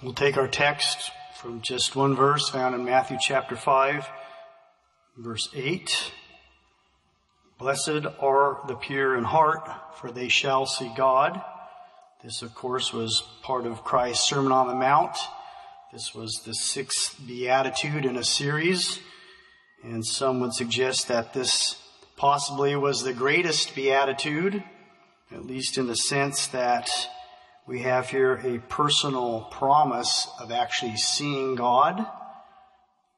We'll take our text from just one verse found in Matthew chapter 5, verse 8. Blessed are the pure in heart, for they shall see God. This, of course, was part of Christ's Sermon on the Mount. This was the sixth beatitude in a series, and some would suggest that this possibly was the greatest beatitude, at least in the sense that we have here a personal promise of actually seeing God.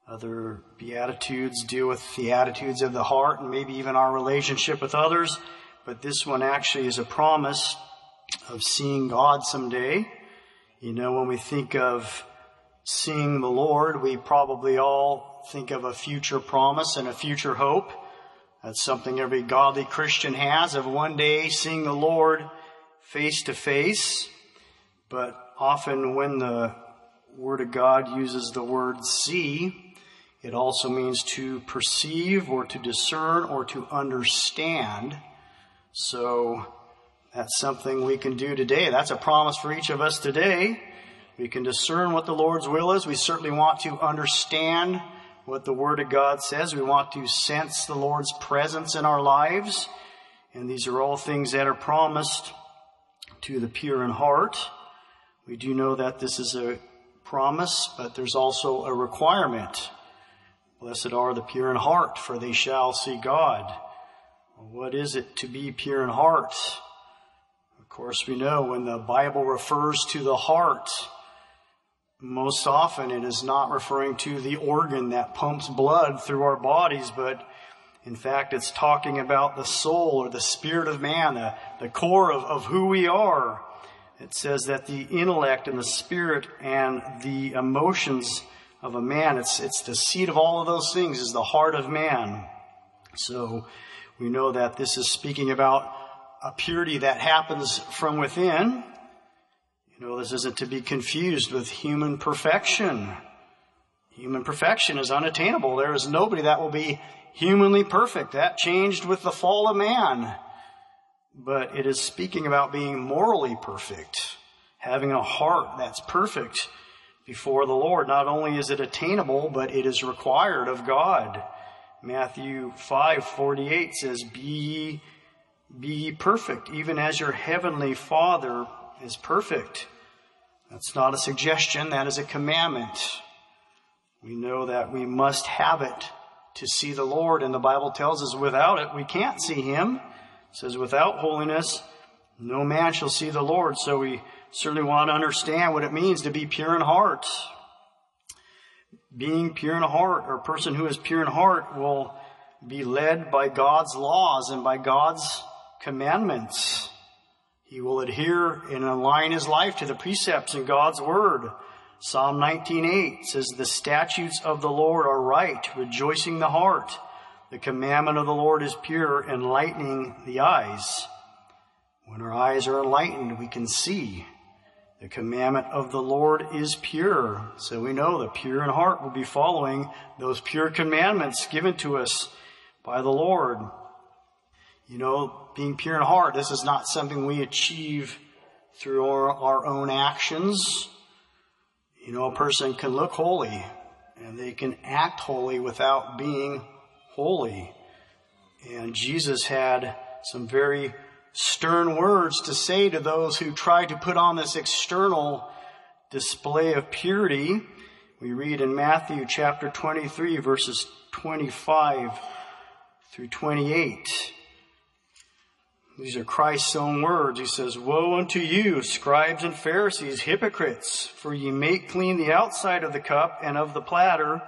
Other Beatitudes deal with the attitudes of the heart and maybe even our relationship with others, but this one actually is a promise of seeing God someday. You know, when we think of seeing the Lord, we probably all think of a future promise and a future hope. That's something every godly Christian has of one day seeing the Lord face to face. But often when the Word of God uses the word see, it also means to perceive or to discern or to understand. So that's something we can do today. That's a promise for each of us today. We can discern what the Lord's will is. We certainly want to understand what the Word of God says. We want to sense the Lord's presence in our lives. And these are all things that are promised to the pure in heart. We do know that this is a promise, but there's also a requirement. Blessed are the pure in heart, for they shall see God. What is it to be pure in heart? Of course, we know when the Bible refers to the heart, most often it is not referring to the organ that pumps blood through our bodies, but in fact, it's talking about the soul or the spirit of man, the, the core of, of who we are it says that the intellect and the spirit and the emotions of a man, it's, it's the seat of all of those things is the heart of man. So we know that this is speaking about a purity that happens from within. You know, this isn't to be confused with human perfection. Human perfection is unattainable. There is nobody that will be humanly perfect. That changed with the fall of man but it is speaking about being morally perfect, having a heart that's perfect before the Lord. Not only is it attainable, but it is required of God. Matthew 5:48 says, "Be ye, be ye perfect, even as your heavenly Father is perfect." That's not a suggestion, that is a commandment. We know that we must have it to see the Lord, and the Bible tells us without it we can't see Him. It says, without holiness, no man shall see the Lord. So we certainly want to understand what it means to be pure in heart. Being pure in heart, or a person who is pure in heart will be led by God's laws and by God's commandments. He will adhere and align his life to the precepts in God's word. Psalm 19:8 says, "The statutes of the Lord are right, rejoicing the heart." The commandment of the Lord is pure, enlightening the eyes. When our eyes are enlightened, we can see. The commandment of the Lord is pure. So we know the pure in heart will be following those pure commandments given to us by the Lord. You know, being pure in heart, this is not something we achieve through our, our own actions. You know, a person can look holy and they can act holy without being holy. And Jesus had some very stern words to say to those who tried to put on this external display of purity. We read in Matthew chapter 23 verses 25 through 28. These are Christ's own words. He says, Woe unto you, scribes and Pharisees, hypocrites, for ye make clean the outside of the cup and of the platter,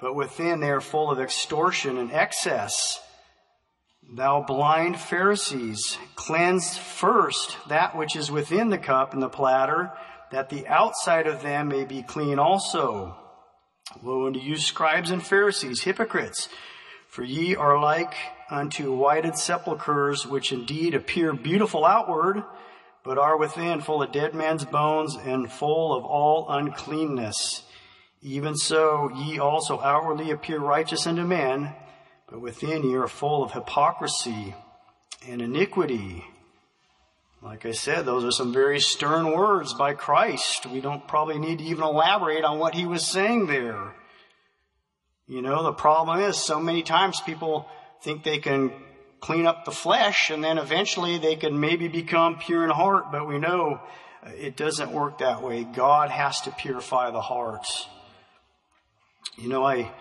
but within they are full of extortion and excess. Thou blind Pharisees, cleanse first that which is within the cup and the platter, that the outside of them may be clean also. Woe unto you, scribes and Pharisees, hypocrites, for ye are like unto whited sepulchres, which indeed appear beautiful outward, but are within full of dead men's bones and full of all uncleanness. Even so, ye also outwardly appear righteous unto men, but within ye are full of hypocrisy and iniquity. Like I said, those are some very stern words by Christ. We don't probably need to even elaborate on what he was saying there. You know, the problem is so many times people think they can clean up the flesh and then eventually they can maybe become pure in heart, but we know it doesn't work that way. God has to purify the hearts. You know, I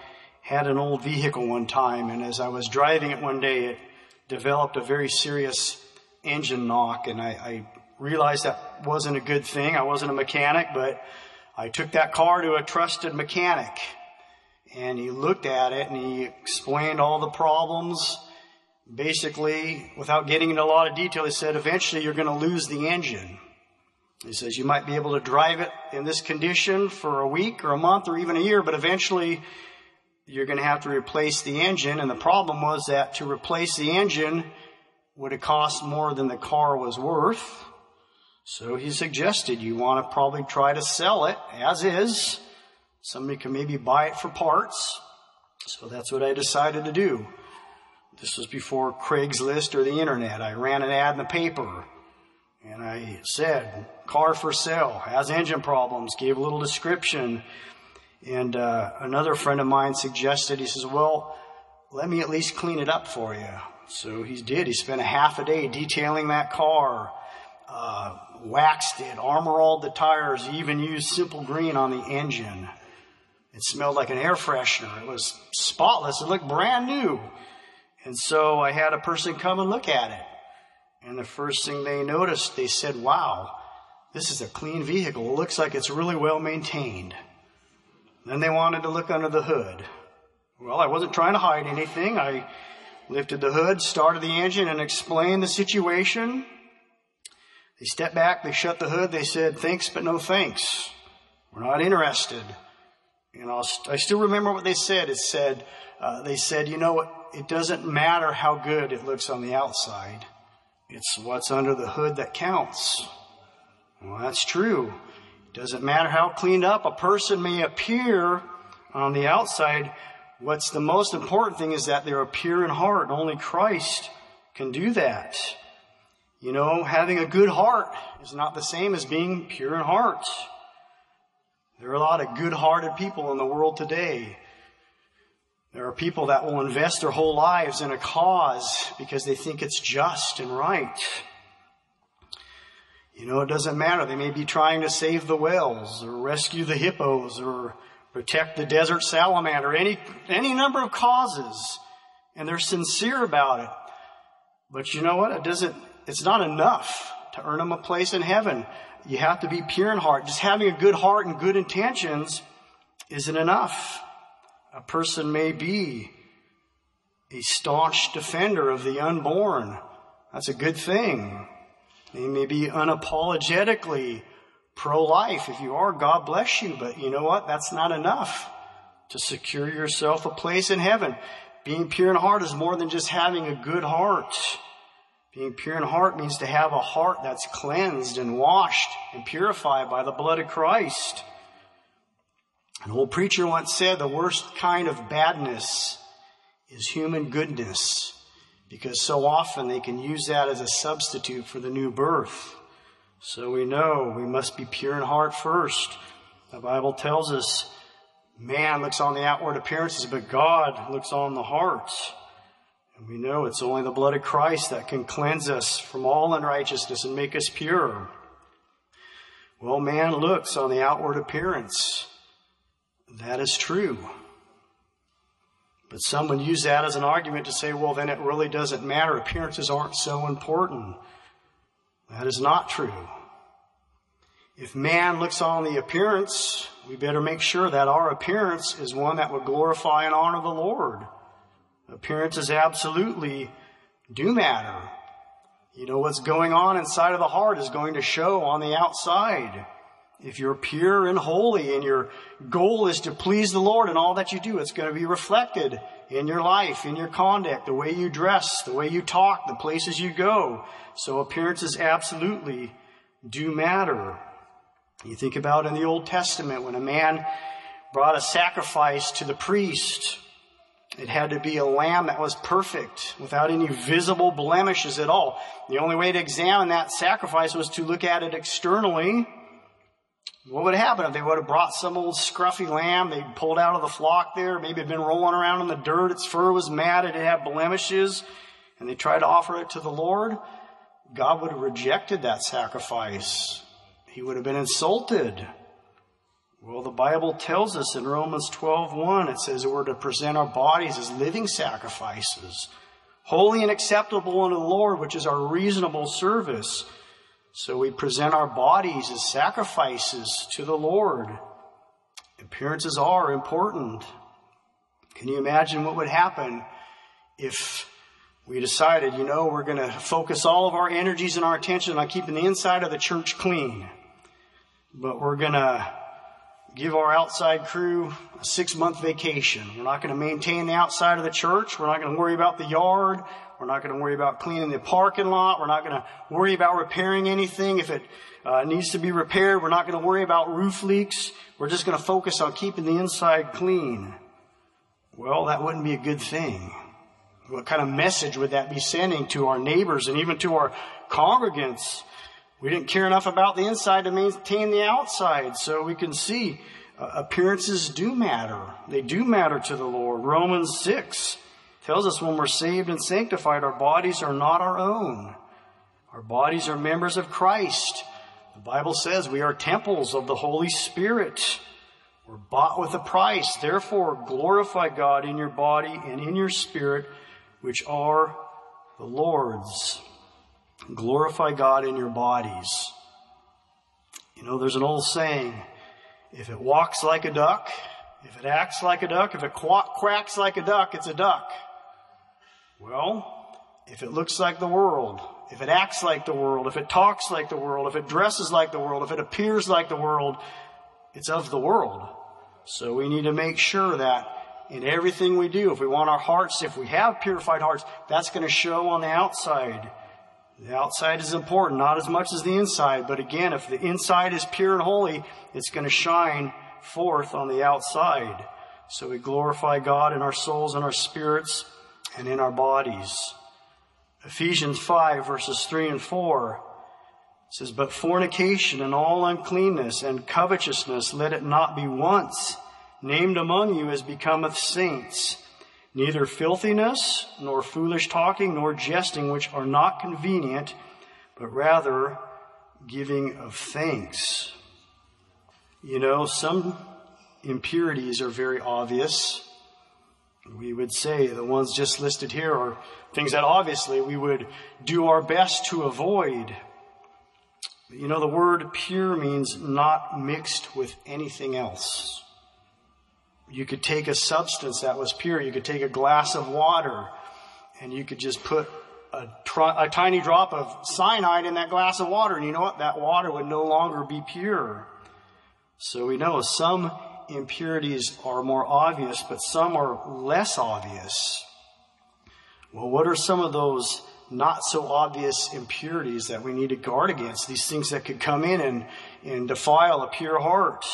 had an old vehicle one time and as I was driving it one day, it developed a very serious engine knock and I, I realized that wasn't a good thing. I wasn't a mechanic, but I took that car to a trusted mechanic and he looked at it and he explained all the problems. Basically, without getting into a lot of detail, he said, eventually you're going to lose the engine. He says you might be able to drive it in this condition for a week or a month or even a year, but eventually you're going to have to replace the engine. And the problem was that to replace the engine, would have cost more than the car was worth. So he suggested you want to probably try to sell it as is. Somebody can maybe buy it for parts. So that's what I decided to do. This was before Craigslist or the internet. I ran an ad in the paper and I said, car for sale, has engine problems, gave a little description. And uh, another friend of mine suggested, he says, well, let me at least clean it up for you. So he did. He spent a half a day detailing that car, uh, waxed it, armor all the tires, even used simple green on the engine. It smelled like an air freshener. It was spotless. It looked brand new. And so I had a person come and look at it. And the first thing they noticed, they said, wow, this is a clean vehicle. It looks like it's really well maintained. Then they wanted to look under the hood. Well, I wasn't trying to hide anything. I lifted the hood, started the engine, and explained the situation. They stepped back, they shut the hood, they said, thanks, but no thanks. We're not interested. And I'll, i still remember what they said. It said, uh, they said, you know what? It doesn't matter how good it looks on the outside. It's what's under the hood that counts. Well, that's true. It doesn't matter how cleaned up a person may appear on the outside, What's the most important thing is that they're pure in heart. Only Christ can do that. You know, having a good heart is not the same as being pure in heart. There are a lot of good hearted people in the world today. There are people that will invest their whole lives in a cause because they think it's just and right. You know, it doesn't matter. They may be trying to save the whales or rescue the hippos or protect the desert salamander, any, any number of causes. And they're sincere about it. But you know what? It doesn't, it's not enough to earn them a place in heaven. You have to be pure in heart. Just having a good heart and good intentions isn't enough. A person may be a staunch defender of the unborn. That's a good thing. They may be unapologetically pro-life. If you are, God bless you. But you know what? That's not enough to secure yourself a place in heaven. Being pure in heart is more than just having a good heart. Being pure in heart means to have a heart that's cleansed and washed and purified by the blood of Christ. An old preacher once said the worst kind of badness is human goodness because so often they can use that as a substitute for the new birth. So we know we must be pure in heart first. The Bible tells us man looks on the outward appearances, but God looks on the heart. And we know it's only the blood of Christ that can cleanse us from all unrighteousness and make us pure. Well, man looks on the outward appearance. That is true. But some would use that as an argument to say, well, then it really doesn't matter. Appearances aren't so important. That is not true. If man looks on the appearance, we better make sure that our appearance is one that would glorify and honor the Lord. Appearances absolutely do matter. You know, what's going on inside of the heart is going to show on the outside. If you're pure and holy and your goal is to please the Lord in all that you do, it's going to be reflected in your life, in your conduct, the way you dress, the way you talk, the places you go. So appearances absolutely do matter. You think about in the Old Testament when a man brought a sacrifice to the priest It had to be a lamb that was perfect, without any visible blemishes at all. The only way to examine that sacrifice was to look at it externally. What would happen if they would have brought some old scruffy lamb they pulled out of the flock there? Maybe it had been rolling around in the dirt, its fur was matted, it had blemishes, and they tried to offer it to the Lord? God would have rejected that sacrifice. He would have been insulted. Well, the Bible tells us in Romans 12:1 it says we're to present our bodies as living sacrifices, holy and acceptable unto the Lord, which is our reasonable service. So we present our bodies as sacrifices to the Lord. Appearances are important. Can you imagine what would happen if we decided, you know, we're going to focus all of our energies and our attention on keeping the inside of the church clean, but we're going to give our outside crew a six month vacation. We're not going to maintain the outside of the church. We're not going to worry about the yard. We're not going to worry about cleaning the parking lot. We're not going to worry about repairing anything. If it uh, needs to be repaired, we're not going to worry about roof leaks. We're just going to focus on keeping the inside clean. Well, that wouldn't be a good thing. What kind of message would that be sending to our neighbors and even to our congregants? We didn't care enough about the inside to maintain the outside. So we can see uh, appearances do matter. They do matter to the Lord. Romans 6 tells us when we're saved and sanctified, our bodies are not our own. Our bodies are members of Christ. The Bible says we are temples of the Holy Spirit. We're bought with a price. Therefore, glorify God in your body and in your spirit, which are the Lord's. Glorify God in your bodies. You know, there's an old saying if it walks like a duck, if it acts like a duck, if it quacks like a duck, it's a duck. Well, if it looks like the world, if it acts like the world, if it talks like the world, if it dresses like the world, if it appears like the world, it's of the world. So we need to make sure that in everything we do, if we want our hearts, if we have purified hearts, that's going to show on the outside. The outside is important, not as much as the inside, but again, if the inside is pure and holy, it's going to shine forth on the outside. So we glorify God in our souls and our spirits and in our bodies. Ephesians 5 verses 3 and 4 says, But fornication and all uncleanness and covetousness let it not be once named among you as becometh saints neither filthiness, nor foolish talking, nor jesting, which are not convenient, but rather giving of thanks. You know, some impurities are very obvious. We would say the ones just listed here are things that obviously we would do our best to avoid. You know, the word pure means not mixed with anything else. You could take a substance that was pure. You could take a glass of water and you could just put a, tr- a, tiny drop of cyanide in that glass of water. And you know what? That water would no longer be pure. So we know some impurities are more obvious, but some are less obvious. Well, what are some of those not so obvious impurities that we need to guard against? These things that could come in and, and defile a pure heart.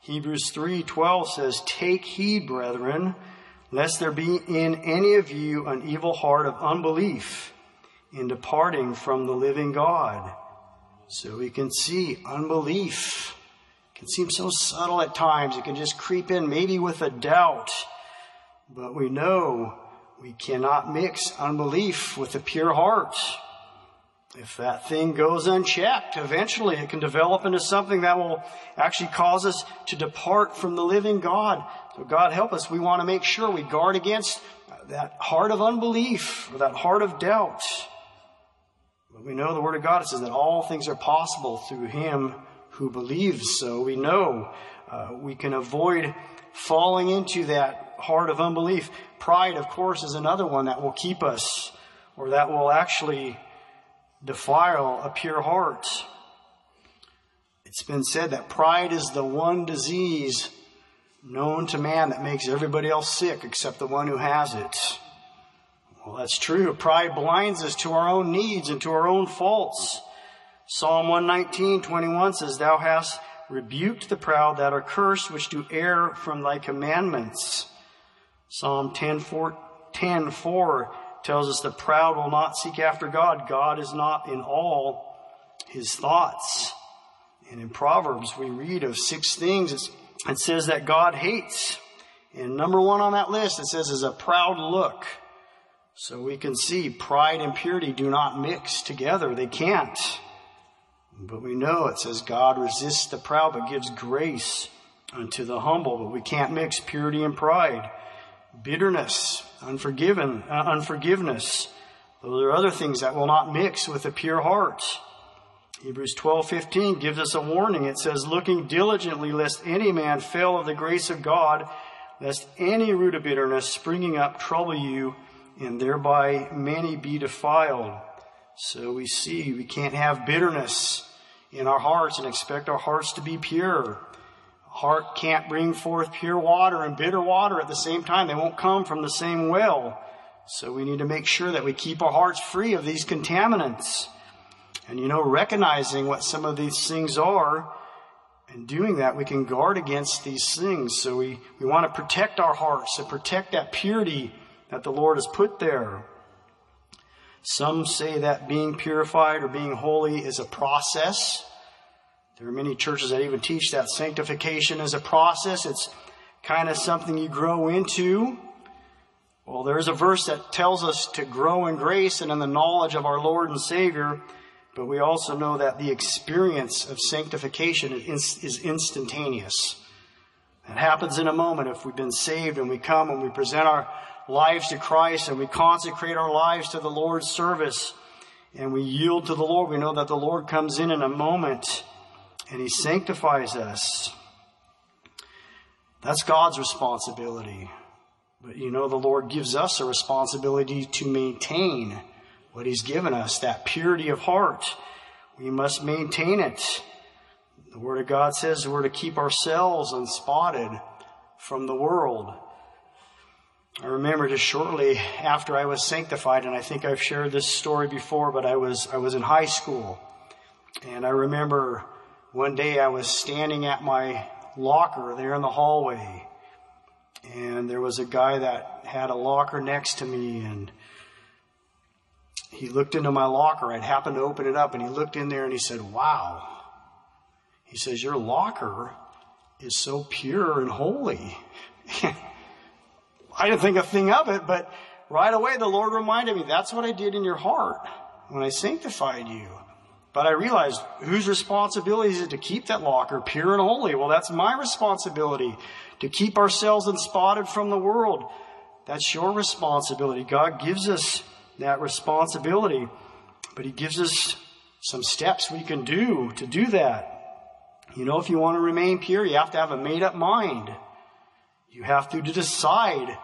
Hebrews 3:12 says, "Take heed, brethren, lest there be in any of you an evil heart of unbelief in departing from the living God." So we can see unbelief can seem so subtle at times. It can just creep in maybe with a doubt. But we know we cannot mix unbelief with a pure heart. If that thing goes unchecked, eventually it can develop into something that will actually cause us to depart from the living God. So God help us. We want to make sure we guard against that heart of unbelief or that heart of doubt. But we know the Word of God says that all things are possible through Him who believes. So we know uh, we can avoid falling into that heart of unbelief. Pride, of course, is another one that will keep us or that will actually defile a pure heart. It's been said that pride is the one disease known to man that makes everybody else sick except the one who has it. Well, that's true. Pride blinds us to our own needs and to our own faults. Psalm 119, 21 says, Thou hast rebuked the proud that are cursed, which do err from thy commandments. Psalm 10 4, 10 4 tells us the proud will not seek after God. God is not in all his thoughts. And in Proverbs, we read of six things. It says that God hates. And number one on that list, it says, is a proud look. So we can see pride and purity do not mix together. They can't. But we know it says God resists the proud but gives grace unto the humble. But we can't mix purity and pride. Bitterness, unforgiven, uh, unforgiveness. Those are other things that will not mix with a pure heart. Hebrews 12:15 gives us a warning. It says, "Looking diligently lest any man fail of the grace of God, lest any root of bitterness springing up trouble you, and thereby many be defiled." So we see we can't have bitterness in our hearts and expect our hearts to be pure. Heart can't bring forth pure water and bitter water at the same time. They won't come from the same well. So we need to make sure that we keep our hearts free of these contaminants. And you know, recognizing what some of these things are and doing that, we can guard against these things. So we, we want to protect our hearts and protect that purity that the Lord has put there. Some say that being purified or being holy is a process. There are many churches that even teach that sanctification is a process. It's kind of something you grow into. Well, there's a verse that tells us to grow in grace and in the knowledge of our Lord and Savior, but we also know that the experience of sanctification is instantaneous. It happens in a moment if we've been saved and we come and we present our lives to Christ and we consecrate our lives to the Lord's service and we yield to the Lord, we know that the Lord comes in in a moment and He sanctifies us. That's God's responsibility. But you know, the Lord gives us a responsibility to maintain what He's given us, that purity of heart. We must maintain it. The Word of God says we're to keep ourselves unspotted from the world. I remember just shortly after I was sanctified, and I think I've shared this story before, but I was, I was in high school. And I remember one day I was standing at my locker there in the hallway. And there was a guy that had a locker next to me and he looked into my locker. I'd happened to open it up and he looked in there and he said, wow. He says, your locker is so pure and holy. I didn't think a thing of it, but right away the Lord reminded me, that's what I did in your heart when I sanctified you. But I realized whose responsibility is it to keep that locker pure and holy? Well, that's my responsibility to keep ourselves unspotted from the world. That's your responsibility. God gives us that responsibility, but He gives us some steps we can do to do that. You know, if you want to remain pure, you have to have a made up mind. You have to decide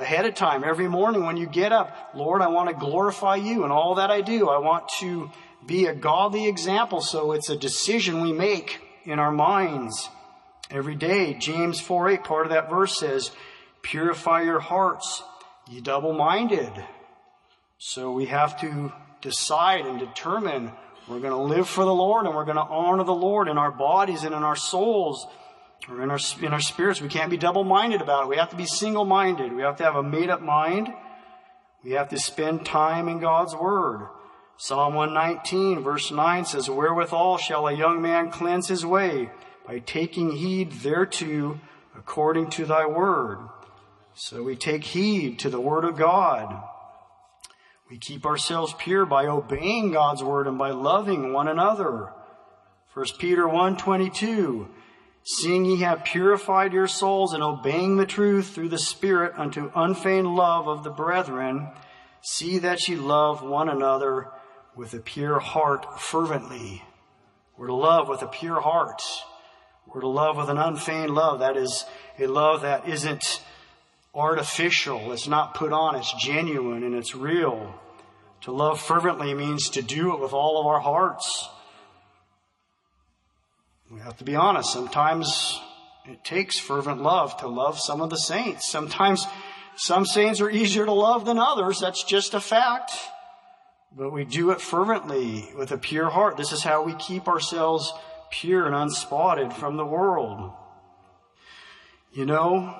ahead of time every morning when you get up, Lord, I want to glorify you in all that I do. I want to be a godly example. So it's a decision we make in our minds every day. James 4 8, part of that verse says, Purify your hearts, ye double minded. So we have to decide and determine we're going to live for the Lord and we're going to honor the Lord in our bodies and in our souls or in our, in our spirits. We can't be double minded about it. We have to be single minded. We have to have a made up mind. We have to spend time in God's Word. Psalm 119 verse 9 says, Wherewithal shall a young man cleanse his way? By taking heed thereto according to thy word. So we take heed to the word of God. We keep ourselves pure by obeying God's word and by loving one another. 1 Peter 1:22 Seeing ye have purified your souls in obeying the truth through the Spirit unto unfeigned love of the brethren, see that ye love one another with a pure heart fervently. We're to love with a pure heart. We're to love with an unfeigned love. That is a love that isn't artificial. It's not put on. It's genuine and it's real. To love fervently means to do it with all of our hearts. We have to be honest. Sometimes it takes fervent love to love some of the saints. Sometimes some saints are easier to love than others. That's just a fact. But we do it fervently with a pure heart. This is how we keep ourselves pure and unspotted from the world. You know,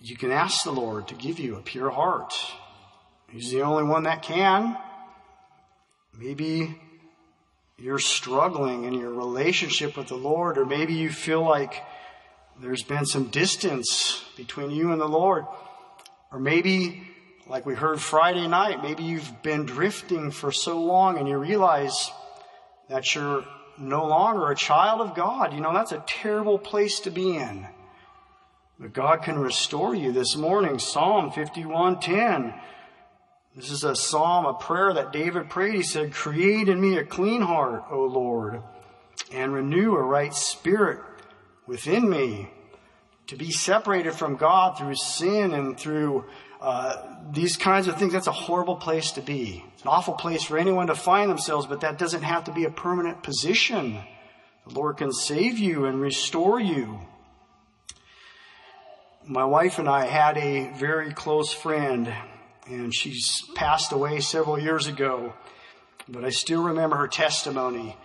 you can ask the Lord to give you a pure heart. He's the only one that can. Maybe you're struggling in your relationship with the Lord, or maybe you feel like there's been some distance between you and the Lord. Or maybe, like we heard Friday night, maybe you've been drifting for so long and you realize that you're no longer a child of God. You know, that's a terrible place to be in. But God can restore you this morning. Psalm 51:10. This is a psalm, a prayer that David prayed. He said, "Create in me a clean heart, O Lord, and renew a right spirit within me." To be separated from God through sin and through uh, these kinds of things, that's a horrible place to be. It's an awful place for anyone to find themselves, but that doesn't have to be a permanent position. The Lord can save you and restore you my wife and I had a very close friend, and she's passed away several years ago, but I still remember her testimony.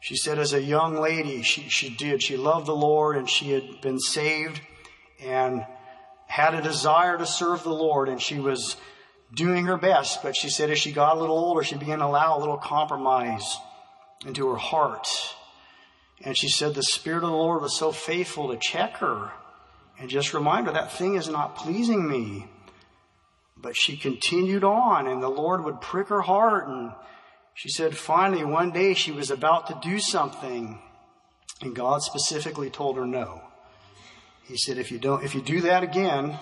She said, as a young lady, she, she did. She loved the Lord and she had been saved and had a desire to serve the Lord, and she was doing her best. But she said, as she got a little older, she began to allow a little compromise into her heart. And she said, the Spirit of the Lord was so faithful to check her and just remind her that thing is not pleasing me. But she continued on and the Lord would prick her heart. And she said finally one day she was about to do something and God specifically told her no. He said, if you don't, if you do that again,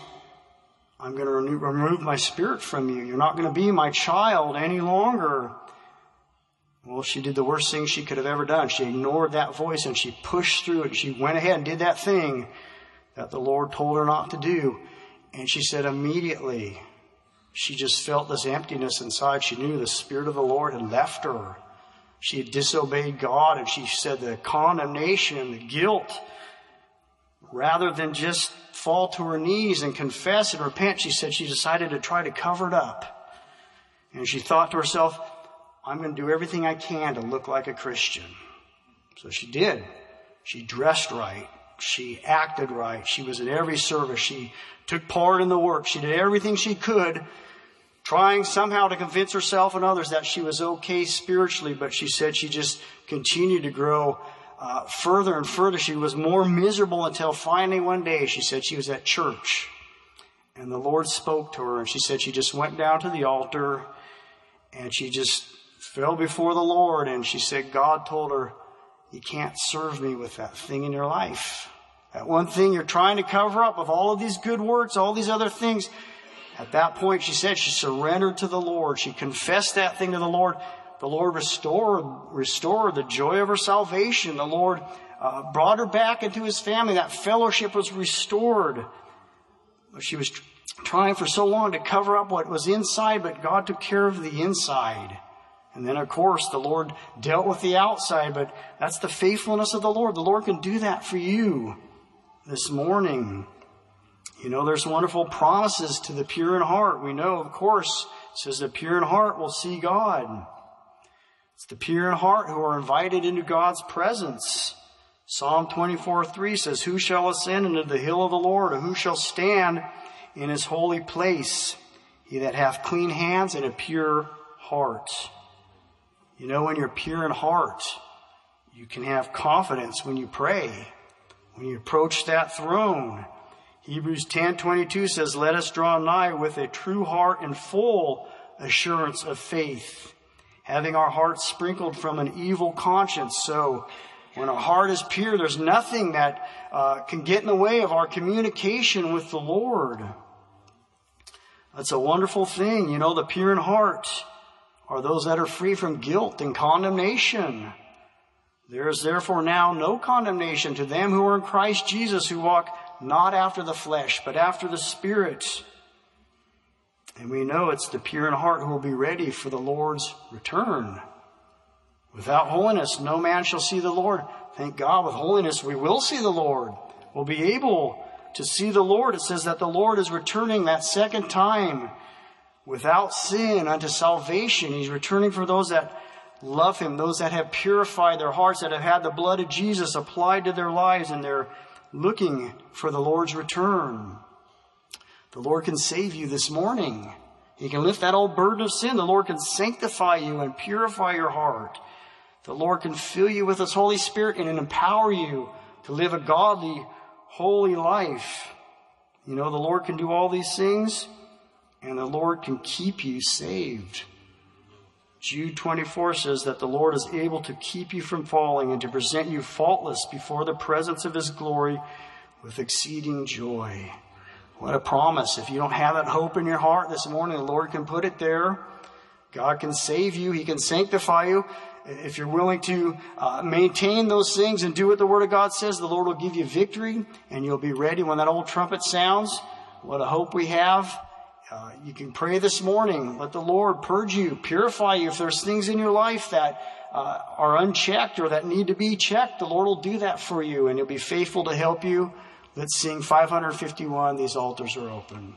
I'm going to remove my spirit from you. You're not going to be my child any longer. Well, she did the worst thing she could have ever done. She ignored that voice and she pushed through it. She went ahead and did that thing that the Lord told her not to do. And she said immediately, she just felt this emptiness inside. She knew the Spirit of the Lord had left her. She had disobeyed God, and she said the condemnation, the guilt, rather than just fall to her knees and confess and repent, she said she decided to try to cover it up. And she thought to herself, I'm going to do everything I can to look like a Christian. So she did. She dressed right. She acted right. She was at every service. She took part in the work. She did everything she could, trying somehow to convince herself and others that she was okay spiritually, but she said she just continued to grow uh, further and further. She was more miserable until finally one day she said she was at church and the Lord spoke to her and she said she just went down to the altar and she just fell before the Lord and she said God told her, you can't serve me with that thing in your life. That one thing you're trying to cover up with all of these good works, all these other things. At that point, she said she surrendered to the Lord. She confessed that thing to the Lord. The Lord restored, restored the joy of her salvation. The Lord uh, brought her back into his family. That fellowship was restored. She was trying for so long to cover up what was inside, but God took care of the inside. And then, of course, the Lord dealt with the outside, but that's the faithfulness of the Lord. The Lord can do that for you this morning. You know, there's wonderful promises to the pure in heart. We know, of course, it says the pure in heart will see God. It's the pure in heart who are invited into God's presence. Psalm 24, 3 says, Who shall ascend into the hill of the Lord, or who shall stand in his holy place? He that hath clean hands and a pure heart. You know, when you're pure in heart, you can have confidence when you pray, when you approach that throne. Hebrews 10:22 says, "Let us draw nigh with a true heart and full assurance of faith, having our hearts sprinkled from an evil conscience." So, when our heart is pure, there's nothing that uh, can get in the way of our communication with the Lord. That's a wonderful thing, you know, the pure in heart are those that are free from guilt and condemnation. There is therefore now no condemnation to them who are in Christ Jesus, who walk not after the flesh, but after the Spirit. And we know it's the pure in heart who will be ready for the Lord's return. Without holiness, no man shall see the Lord. Thank God, with holiness, we will see the Lord. We'll be able to see the Lord. It says that the Lord is returning that second time without sin unto salvation. He's returning for those that love Him, those that have purified their hearts, that have had the blood of Jesus applied to their lives, and they're looking for the Lord's return. The Lord can save you this morning. He can lift that old burden of sin. The Lord can sanctify you and purify your heart. The Lord can fill you with His Holy Spirit and empower you to live a godly, holy life. You know, the Lord can do all these things and the Lord can keep you saved. Jude 24 says that the Lord is able to keep you from falling and to present you faultless before the presence of His glory with exceeding joy. What a promise. If you don't have that hope in your heart this morning, the Lord can put it there. God can save you. He can sanctify you. If you're willing to uh, maintain those things and do what the Word of God says, the Lord will give you victory and you'll be ready when that old trumpet sounds. What a hope we have. Uh, you can pray this morning. Let the Lord purge you, purify you. If there's things in your life that uh, are unchecked or that need to be checked, the Lord will do that for you and He'll be faithful to help you. Let's sing 551. These altars are open.